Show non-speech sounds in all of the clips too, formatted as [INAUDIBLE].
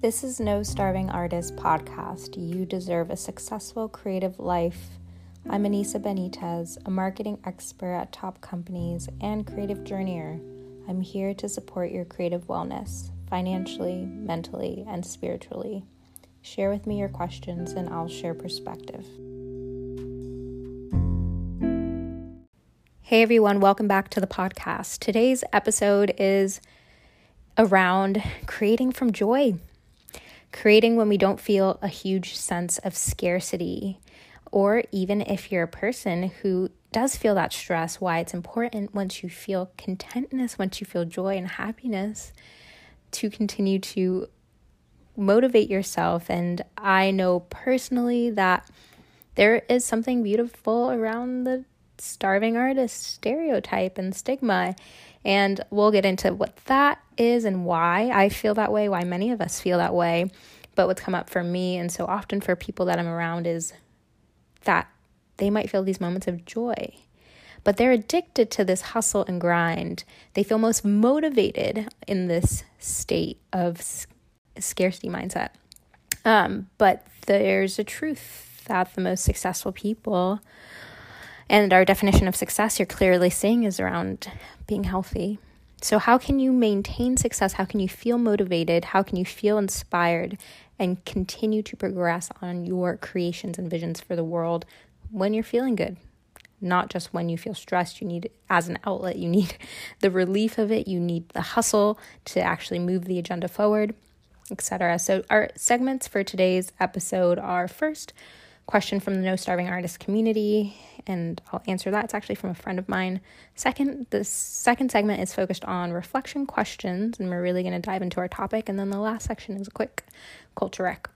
This is No Starving Artist podcast. You deserve a successful creative life. I'm Anissa Benitez, a marketing expert at top companies and creative journeyer. I'm here to support your creative wellness, financially, mentally, and spiritually. Share with me your questions and I'll share perspective. Hey everyone, welcome back to the podcast. Today's episode is around creating from joy creating when we don't feel a huge sense of scarcity, or even if you're a person who does feel that stress, why it's important once you feel contentness, once you feel joy and happiness, to continue to motivate yourself. And I know personally that there is something beautiful around the starving artist stereotype and stigma. And we'll get into what that is and why I feel that way, why many of us feel that way. But what's come up for me and so often for people that I'm around is that they might feel these moments of joy. But they're addicted to this hustle and grind. They feel most motivated in this state of scarcity mindset. Um, but there's a truth that the most successful people and our definition of success you're clearly seeing is around being healthy. So, how can you maintain success? How can you feel motivated? How can you feel inspired and continue to progress on your creations and visions for the world when you're feeling good? Not just when you feel stressed, you need as an outlet, you need [LAUGHS] the relief of it, you need the hustle to actually move the agenda forward, etc. So, our segments for today's episode are first, question from the No Starving Artist community, and I'll answer that. It's actually from a friend of mine. Second, the second segment is focused on reflection questions, and we're really going to dive into our topic. And then the last section is a quick culture rec.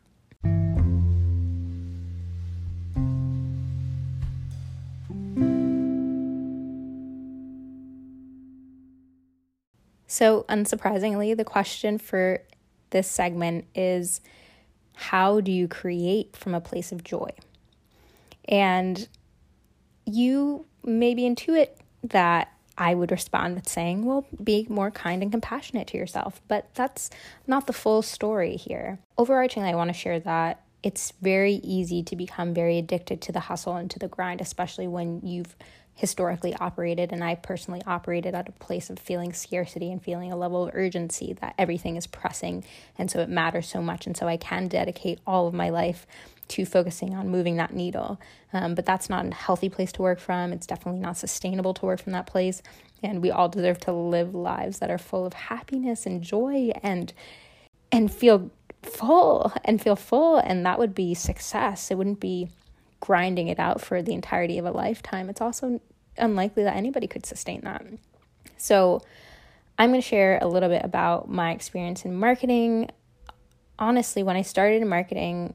So, unsurprisingly, the question for this segment is how do you create from a place of joy? And you maybe intuit that I would respond with saying, well, be more kind and compassionate to yourself. But that's not the full story here. Overarchingly, I want to share that it's very easy to become very addicted to the hustle and to the grind, especially when you've historically operated and I personally operated at a place of feeling scarcity and feeling a level of urgency that everything is pressing and so it matters so much and so I can dedicate all of my life to focusing on moving that needle. Um, but that's not a healthy place to work from. It's definitely not sustainable to work from that place. And we all deserve to live lives that are full of happiness and joy and and feel full and feel full and that would be success. It wouldn't be grinding it out for the entirety of a lifetime, it's also unlikely that anybody could sustain that. So, I'm going to share a little bit about my experience in marketing. Honestly, when I started in marketing,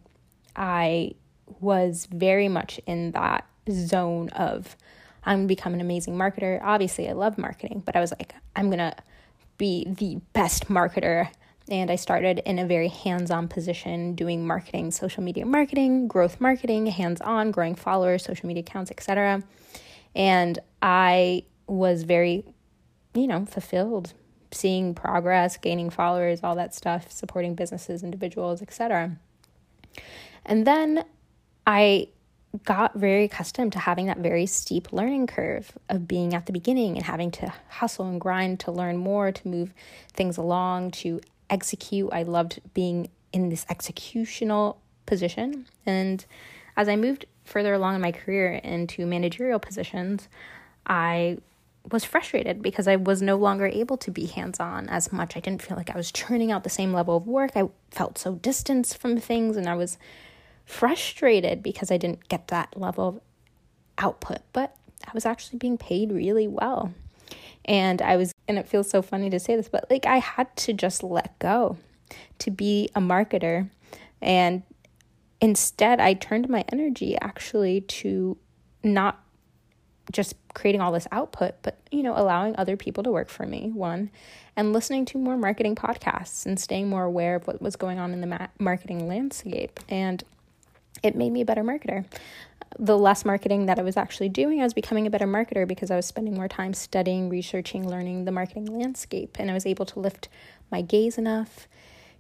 I was very much in that zone of I'm going to become an amazing marketer. Obviously, I love marketing, but I was like, I'm going to be the best marketer and I started in a very hands on position doing marketing, social media marketing, growth marketing, hands on, growing followers, social media accounts, etc. And I was very, you know, fulfilled seeing progress, gaining followers, all that stuff, supporting businesses, individuals, etc. And then I got very accustomed to having that very steep learning curve of being at the beginning and having to hustle and grind to learn more, to move things along, to execute. I loved being in this executional position. And as I moved further along in my career into managerial positions, I was frustrated because I was no longer able to be hands on as much. I didn't feel like I was churning out the same level of work. I felt so distanced from things and I was frustrated because I didn't get that level of output. But I was actually being paid really well. And I was, and it feels so funny to say this, but like I had to just let go to be a marketer. And instead, I turned my energy actually to not just creating all this output, but you know, allowing other people to work for me, one, and listening to more marketing podcasts and staying more aware of what was going on in the ma- marketing landscape. And it made me a better marketer the less marketing that I was actually doing, I was becoming a better marketer because I was spending more time studying, researching, learning the marketing landscape. And I was able to lift my gaze enough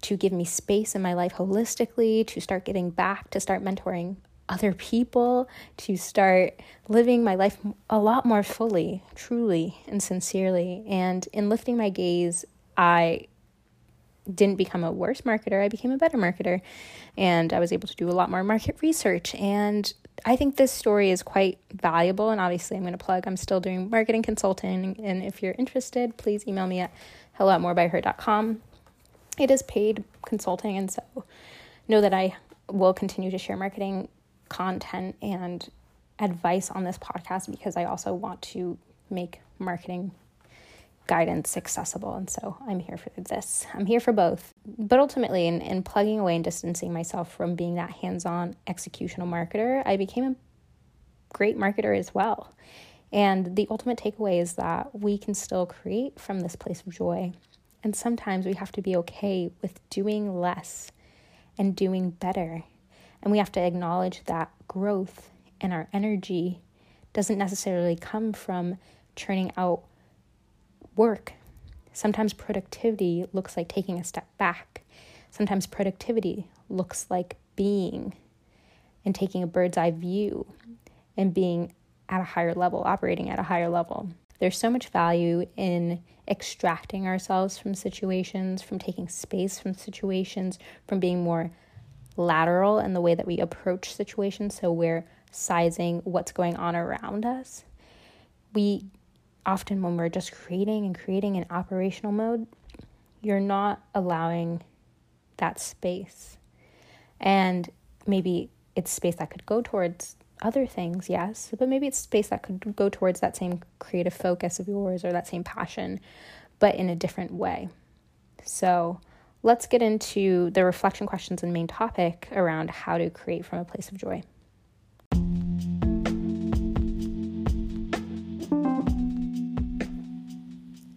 to give me space in my life holistically, to start getting back, to start mentoring other people, to start living my life a lot more fully, truly, and sincerely. And in lifting my gaze, I didn't become a worse marketer, I became a better marketer. And I was able to do a lot more market research. And I think this story is quite valuable. And obviously, I'm going to plug, I'm still doing marketing consulting. And if you're interested, please email me at hello at morebyher.com. It is paid consulting. And so know that I will continue to share marketing content and advice on this podcast because I also want to make marketing guidance accessible. And so I'm here for this. I'm here for both. But ultimately, in, in plugging away and distancing myself from being that hands on executional marketer, I became a great marketer as well. And the ultimate takeaway is that we can still create from this place of joy. And sometimes we have to be okay with doing less and doing better. And we have to acknowledge that growth and our energy doesn't necessarily come from churning out work. Sometimes productivity looks like taking a step back. Sometimes productivity looks like being and taking a bird's eye view and being at a higher level, operating at a higher level. There's so much value in extracting ourselves from situations, from taking space from situations, from being more lateral in the way that we approach situations. So we're sizing what's going on around us. We often when we're just creating and creating in operational mode, you're not allowing that space. And maybe it's space that could go towards other things, yes, but maybe it's space that could go towards that same creative focus of yours or that same passion, but in a different way. So let's get into the reflection questions and main topic around how to create from a place of joy.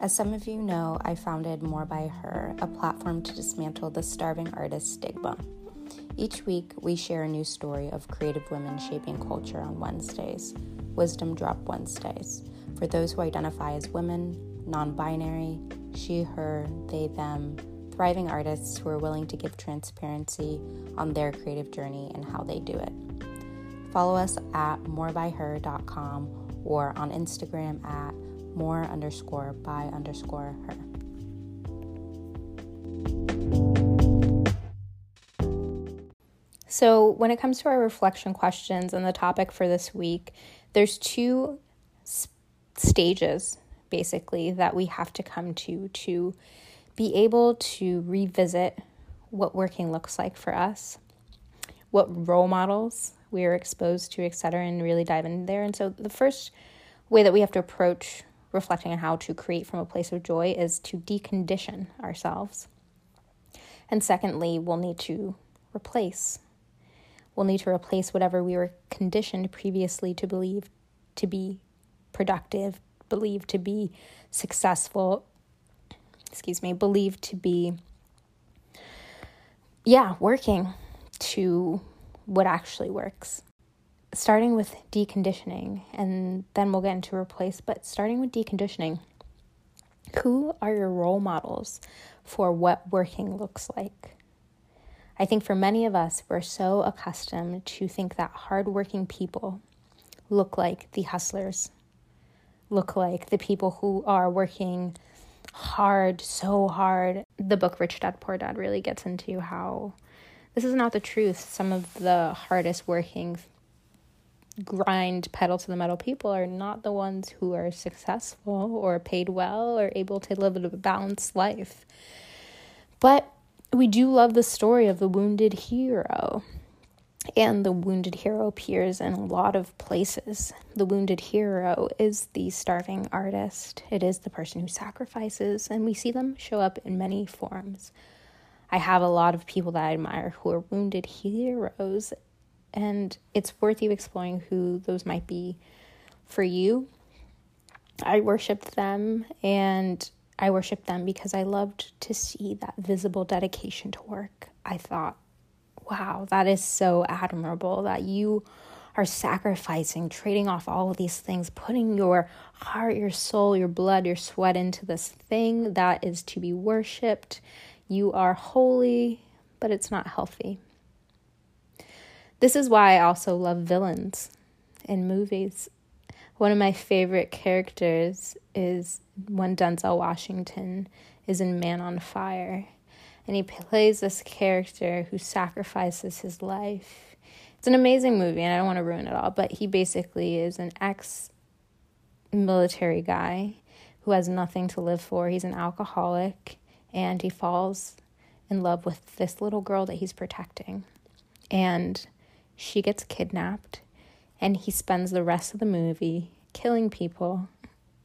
As some of you know, I founded More by Her, a platform to dismantle the starving artist stigma. Each week, we share a new story of creative women shaping culture on Wednesdays, Wisdom Drop Wednesdays, for those who identify as women, non binary, she, her, they, them, thriving artists who are willing to give transparency on their creative journey and how they do it. Follow us at morebyher.com or on Instagram at more underscore by underscore her. So, when it comes to our reflection questions and the topic for this week, there's two s- stages basically that we have to come to to be able to revisit what working looks like for us, what role models we are exposed to, etc., and really dive in there. And so, the first way that we have to approach reflecting on how to create from a place of joy is to decondition ourselves. And secondly, we'll need to replace. We'll need to replace whatever we were conditioned previously to believe to be productive, believe to be successful, excuse me, believe to be, yeah, working to what actually works starting with deconditioning, and then we'll get into replace, but starting with deconditioning, who are your role models for what working looks like? I think for many of us, we're so accustomed to think that hardworking people look like the hustlers, look like the people who are working hard, so hard. The book Rich Dad Poor Dad really gets into how this is not the truth. Some of the hardest working grind pedal to the metal people are not the ones who are successful or paid well or able to live a balanced life. But we do love the story of the wounded hero. And the wounded hero appears in a lot of places. The wounded hero is the starving artist, it is the person who sacrifices, and we see them show up in many forms. I have a lot of people that I admire who are wounded heroes, and it's worth you exploring who those might be for you. I worshiped them and I worshiped them because I loved to see that visible dedication to work. I thought, wow, that is so admirable that you are sacrificing, trading off all of these things, putting your heart, your soul, your blood, your sweat into this thing that is to be worshiped. You are holy, but it's not healthy. This is why I also love villains in movies. One of my favorite characters is when Denzel Washington is in Man on Fire. And he plays this character who sacrifices his life. It's an amazing movie, and I don't want to ruin it all, but he basically is an ex military guy who has nothing to live for. He's an alcoholic, and he falls in love with this little girl that he's protecting. And she gets kidnapped, and he spends the rest of the movie killing people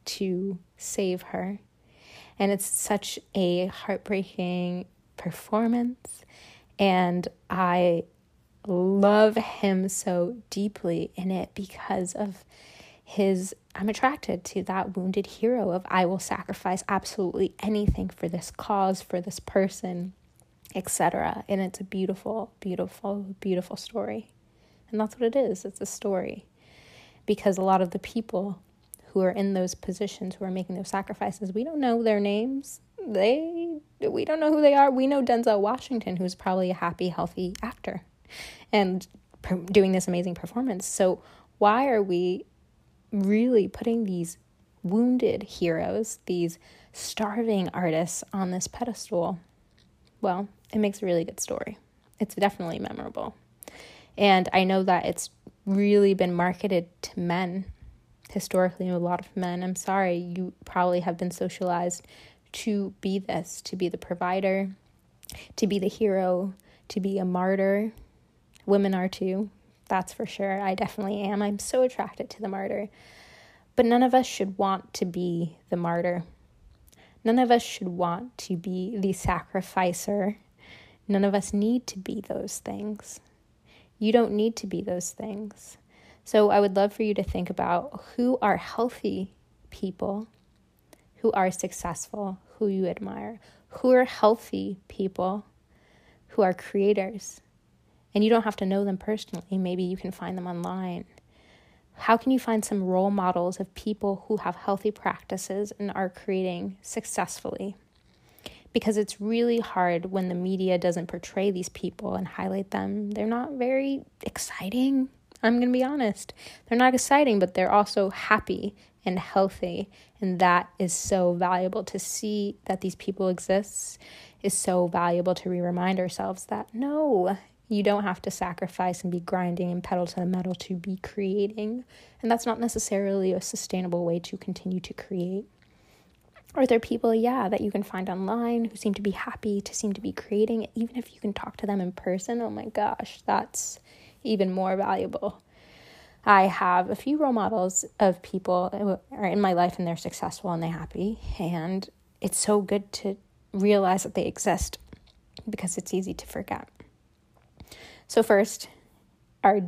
to save her. And it's such a heartbreaking performance. And I love him so deeply in it because of his I'm attracted to that wounded hero of I will sacrifice absolutely anything for this cause, for this person, etc. And it's a beautiful, beautiful, beautiful story. And that's what it is. It's a story. Because a lot of the people who are in those positions who are making those sacrifices, we don't know their names. They we don't know who they are. We know Denzel Washington, who's probably a happy, healthy actor and doing this amazing performance. So why are we really putting these wounded heroes, these starving artists on this pedestal? Well, it makes a really good story. It's definitely memorable. And I know that it's really been marketed to men historically, a lot of men. I'm sorry, you probably have been socialized to be this, to be the provider, to be the hero, to be a martyr. Women are too, that's for sure. I definitely am. I'm so attracted to the martyr. But none of us should want to be the martyr. None of us should want to be the sacrificer. None of us need to be those things. You don't need to be those things. So I would love for you to think about who are healthy people, who are successful, who you admire, who are healthy people, who are creators. And you don't have to know them personally, maybe you can find them online. How can you find some role models of people who have healthy practices and are creating successfully? Because it's really hard when the media doesn't portray these people and highlight them. They're not very exciting. I'm going to be honest. They're not exciting, but they're also happy and healthy. And that is so valuable to see that these people exist is so valuable to re remind ourselves that no, you don't have to sacrifice and be grinding and pedal to the metal to be creating. And that's not necessarily a sustainable way to continue to create. Are there people, yeah, that you can find online who seem to be happy, to seem to be creating, even if you can talk to them in person? Oh my gosh, that's even more valuable. I have a few role models of people who are in my life and they're successful and they're happy. And it's so good to realize that they exist because it's easy to forget. So, first, our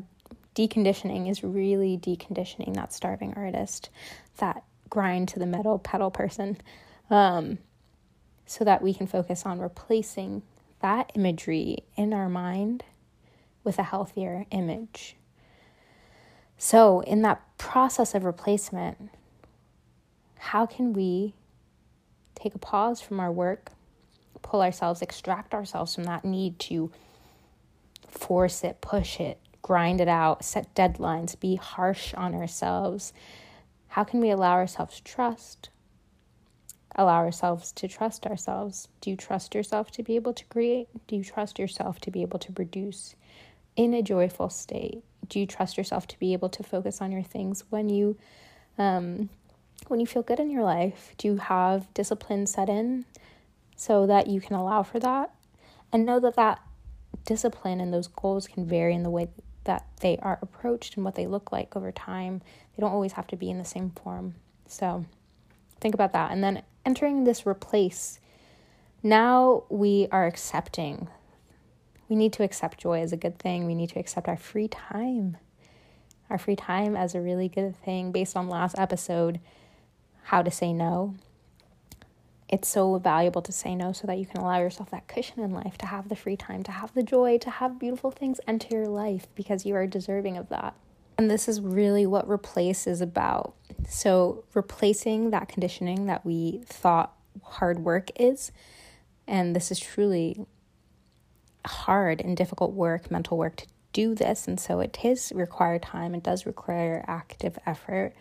deconditioning is really deconditioning that starving artist, that grind to the metal pedal person um, so that we can focus on replacing that imagery in our mind with a healthier image. So, in that process of replacement, how can we take a pause from our work, pull ourselves, extract ourselves from that need to force it, push it, grind it out, set deadlines, be harsh on ourselves, how can we allow ourselves to trust? Allow ourselves to trust ourselves. Do you trust yourself to be able to create? Do you trust yourself to be able to produce in a joyful state? Do you trust yourself to be able to focus on your things when you um, when you feel good in your life? Do you have discipline set in so that you can allow for that? And know that that discipline and those goals can vary in the way that they are approached and what they look like over time. They don't always have to be in the same form. So think about that. And then entering this replace, now we are accepting. We need to accept joy as a good thing. We need to accept our free time. Our free time as a really good thing based on last episode, how to say no it's so valuable to say no so that you can allow yourself that cushion in life to have the free time, to have the joy, to have beautiful things enter your life because you are deserving of that. And this is really what replace is about. So, replacing that conditioning that we thought hard work is, And this is truly hard and difficult work, mental work to do this. And so it does require time, it does require active effort.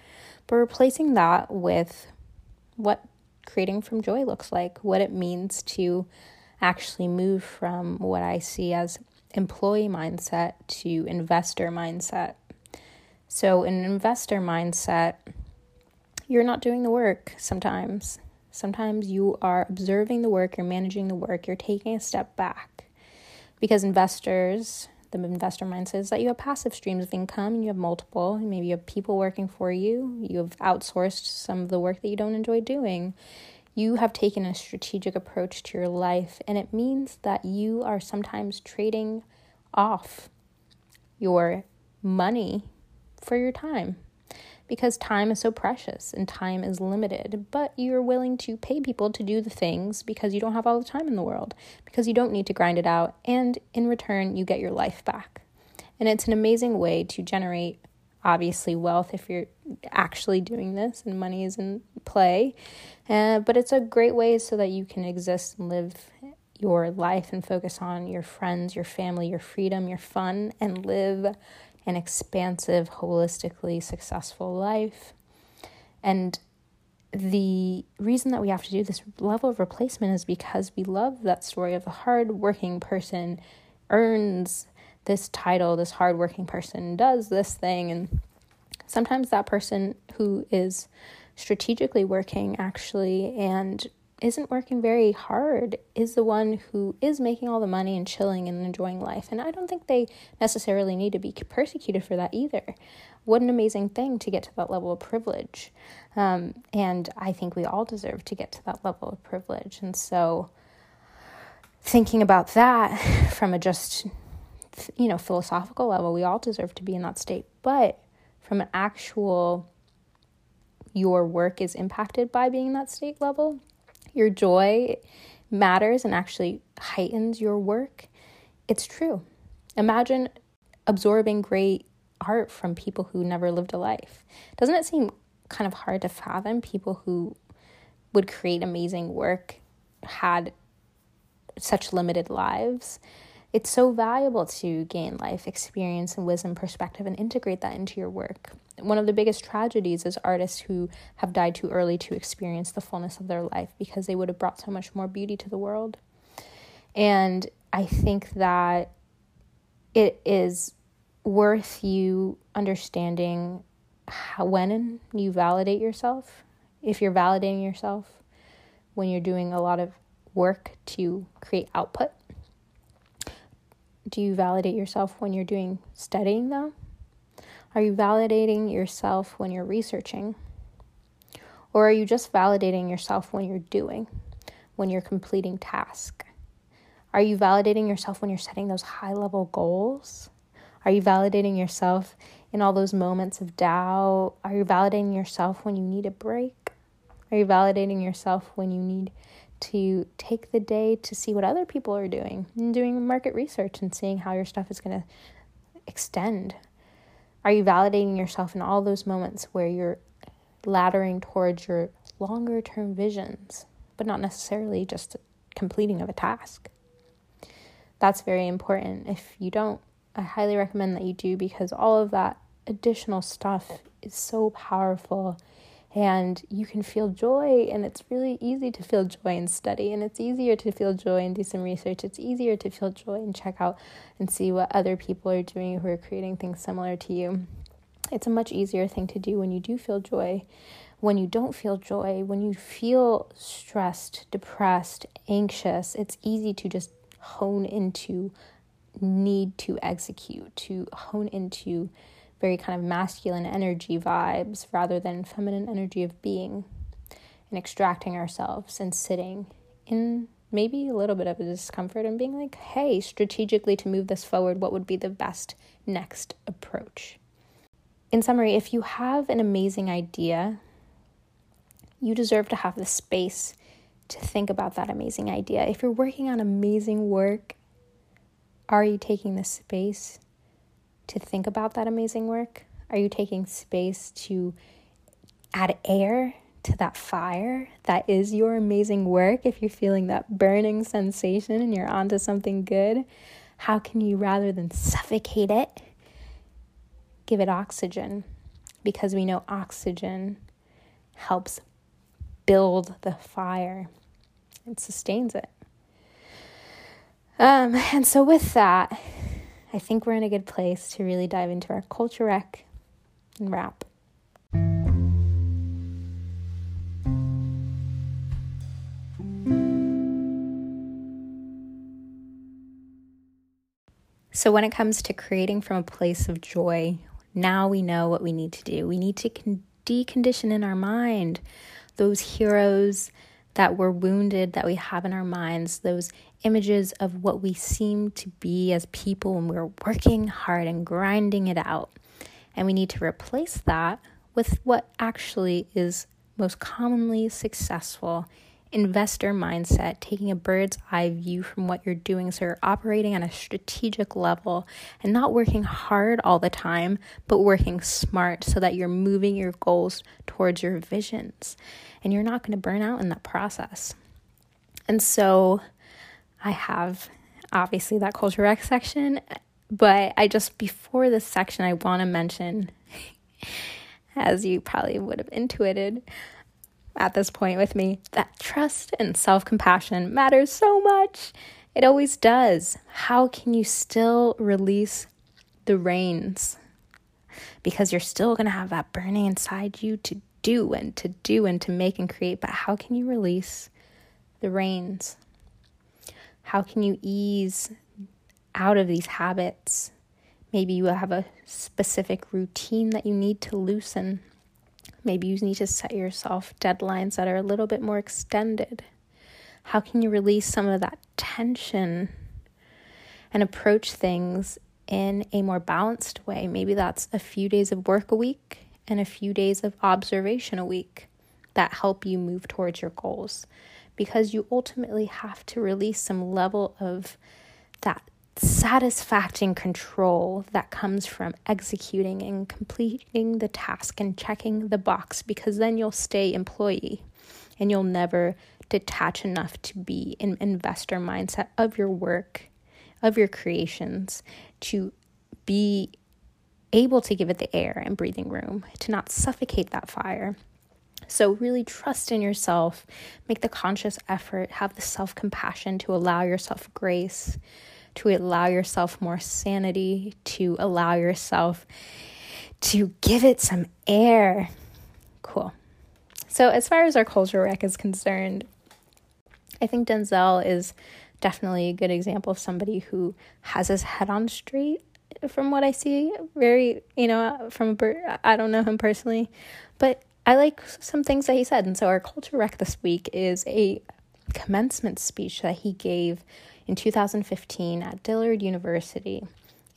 But replacing that with what creating from joy looks like, what it means to actually move from what I see as employee mindset to investor mindset. So, in an investor mindset, you're not doing the work sometimes. Sometimes you are observing the work, you're managing the work, you're taking a step back. Because investors, the investor mindset is that you have passive streams of income and you have multiple. Maybe you have people working for you, you have outsourced some of the work that you don't enjoy doing. You have taken a strategic approach to your life, and it means that you are sometimes trading off your money for your time because time is so precious and time is limited. But you're willing to pay people to do the things because you don't have all the time in the world, because you don't need to grind it out, and in return, you get your life back. And it's an amazing way to generate, obviously, wealth if you're actually doing this and money is in play. Uh, but it's a great way so that you can exist and live your life and focus on your friends, your family, your freedom, your fun, and live an expansive, holistically successful life. And the reason that we have to do this level of replacement is because we love that story of the hardworking person earns this title, this hardworking person does this thing. And sometimes that person who is strategically working actually and isn't working very hard is the one who is making all the money and chilling and enjoying life. And I don't think they necessarily need to be persecuted for that either. What an amazing thing to get to that level of privilege. Um, and I think we all deserve to get to that level of privilege. And so, thinking about that [LAUGHS] from a just, you know, philosophical level, we all deserve to be in that state. But from an actual, your work is impacted by being in that state level your joy matters and actually heightens your work, it's true. Imagine absorbing great art from people who never lived a life. Doesn't it seem kind of hard to fathom people who would create amazing work had such limited lives? It's so valuable to gain life experience and wisdom perspective and integrate that into your work. One of the biggest tragedies is artists who have died too early to experience the fullness of their life because they would have brought so much more beauty to the world. And I think that it is worth you understanding how, when you validate yourself, if you're validating yourself when you're doing a lot of work to create output do you validate yourself when you're doing studying though? Are you validating yourself when you're researching? Or are you just validating yourself when you're doing, when you're completing tasks? Are you validating yourself when you're setting those high level goals? Are you validating yourself in all those moments of doubt? Are you validating yourself when you need a break? Are you validating yourself when you need to take the day to see what other people are doing and doing market research and seeing how your stuff is going to extend. Are you validating yourself in all those moments where you're laddering towards your longer term visions, but not necessarily just completing of a task? That's very important. If you don't, I highly recommend that you do because all of that additional stuff is so powerful and you can feel joy and it's really easy to feel joy and study and it's easier to feel joy and do some research. It's easier to feel joy and check out and see what other people are doing who are creating things similar to you. It's a much easier thing to do when you do feel joy. When you don't feel joy when you feel stressed depressed anxious it's easy to just hone into need to execute to hone into very kind of masculine energy vibes rather than feminine energy of being and extracting ourselves and sitting in maybe a little bit of a discomfort and being like, hey, strategically to move this forward, what would be the best next approach? In summary, if you have an amazing idea, you deserve to have the space to think about that amazing idea. If you're working on amazing work, are you taking the space to think about that amazing work? Are you taking space to add air to that fire that is your amazing work, if you're feeling that burning sensation and you're onto something good, how can you, rather than suffocate it, give it oxygen? Because we know oxygen helps build the fire and sustains it. Um, and so, with that, I think we're in a good place to really dive into our culture rec and wrap. So, when it comes to creating from a place of joy, now we know what we need to do. We need to con- decondition in our mind those heroes that were wounded that we have in our minds, those images of what we seem to be as people when we're working hard and grinding it out. And we need to replace that with what actually is most commonly successful investor mindset, taking a bird's eye view from what you're doing. So you're operating on a strategic level and not working hard all the time, but working smart so that you're moving your goals towards your visions and you're not going to burn out in that process. And so I have obviously that culture rec section, but I just, before this section, I want to mention, [LAUGHS] as you probably would have intuited, at this point with me that trust and self compassion matters so much. It always does. How can you still release the reins? Because you're still going to have that burning inside you to do and to do and to make and create. But how can you release the reins? How can you ease out of these habits? Maybe you have a specific routine that you need to loosen. Maybe you need to set yourself deadlines that are a little bit more extended. How can you release some of that tension and approach things in a more balanced way? Maybe that's a few days of work a week and a few days of observation a week that help you move towards your goals because you ultimately have to release some level of that satisfaction control that comes from executing and completing the task and checking the box because then you'll stay employee and you'll never detach enough to be an investor mindset of your work of your creations to be able to give it the air and breathing room to not suffocate that fire so, really trust in yourself, make the conscious effort, have the self compassion to allow yourself grace, to allow yourself more sanity, to allow yourself to give it some air. Cool. So, as far as our culture rec is concerned, I think Denzel is definitely a good example of somebody who has his head on straight from what I see. Very, you know, from I don't know him personally, but I like some things that he said. And so, our culture rec this week is a commencement speech that he gave in 2015 at Dillard University.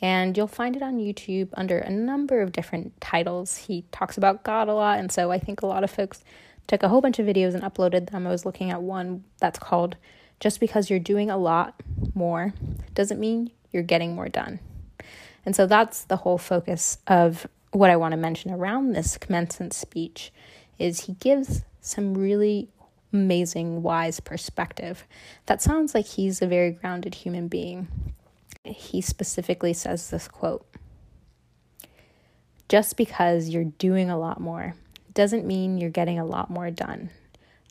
And you'll find it on YouTube under a number of different titles. He talks about God a lot, and so I think a lot of folks took a whole bunch of videos and uploaded them. I was looking at one that's called Just Because You're Doing a Lot More Doesn't Mean You're Getting More Done. And so that's the whole focus of what I want to mention around this commencement speech is he gives some really amazing, wise perspective. That sounds like he's a very grounded human being. He specifically says this quote Just because you're doing a lot more doesn't mean you're getting a lot more done.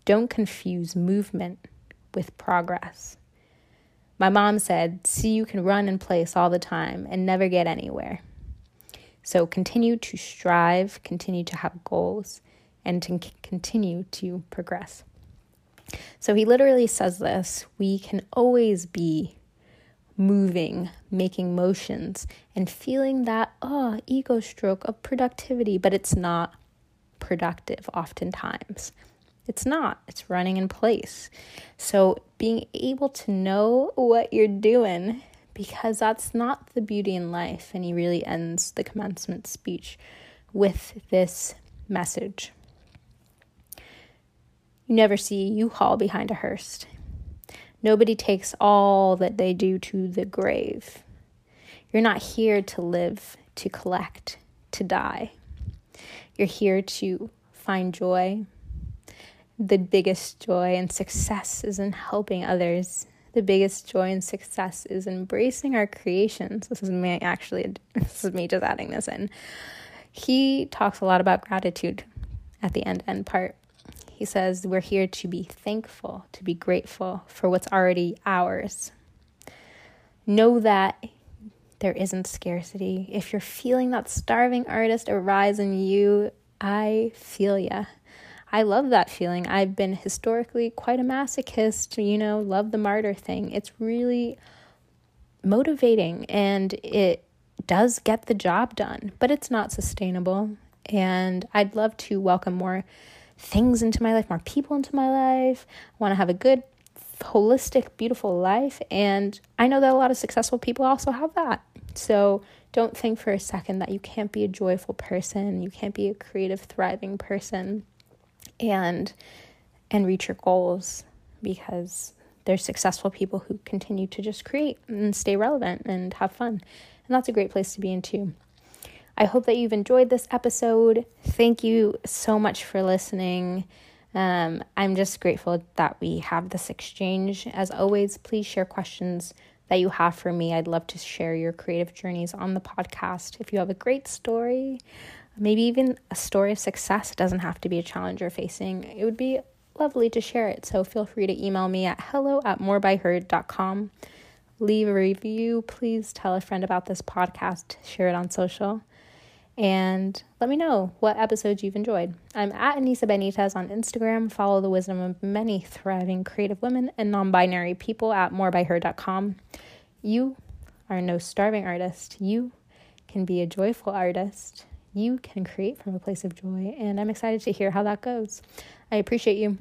Don't confuse movement with progress. My mom said, See, you can run in place all the time and never get anywhere. So continue to strive, continue to have goals, and to continue to progress. So he literally says this we can always be moving, making motions, and feeling that, oh, ego stroke of productivity, but it's not productive oftentimes. It's not, it's running in place. So being able to know what you're doing, because that's not the beauty in life. And he really ends the commencement speech with this message. You never see a U-Haul behind a hearse. Nobody takes all that they do to the grave. You're not here to live, to collect, to die. You're here to find joy, the biggest joy and success is in helping others. The biggest joy and success is embracing our creations. This is me actually, [LAUGHS] this is me just adding this in. He talks a lot about gratitude at the end end part. He says we're here to be thankful, to be grateful for what's already ours. Know that there isn't scarcity. If you're feeling that starving artist arise in you, I feel ya. I love that feeling. I've been historically quite a masochist, you know, love the martyr thing. It's really motivating and it does get the job done, but it's not sustainable. And I'd love to welcome more things into my life, more people into my life. I want to have a good, holistic, beautiful life. And I know that a lot of successful people also have that. So don't think for a second that you can't be a joyful person, you can't be a creative, thriving person and and reach your goals because there's successful people who continue to just create and stay relevant and have fun. And that's a great place to be in too. I hope that you've enjoyed this episode. Thank you so much for listening. Um, I'm just grateful that we have this exchange. As always, please share questions that you have for me. I'd love to share your creative journeys on the podcast. If you have a great story, maybe even a story of success, it doesn't have to be a challenge you're facing. It would be lovely to share it. So feel free to email me at hello at morebyher.com. Leave a review. Please tell a friend about this podcast. Share it on social. And let me know what episodes you've enjoyed. I'm at Anissa Benitez on Instagram. Follow the wisdom of many thriving creative women and non binary people at morebyher.com. You are no starving artist. You can be a joyful artist. You can create from a place of joy. And I'm excited to hear how that goes. I appreciate you.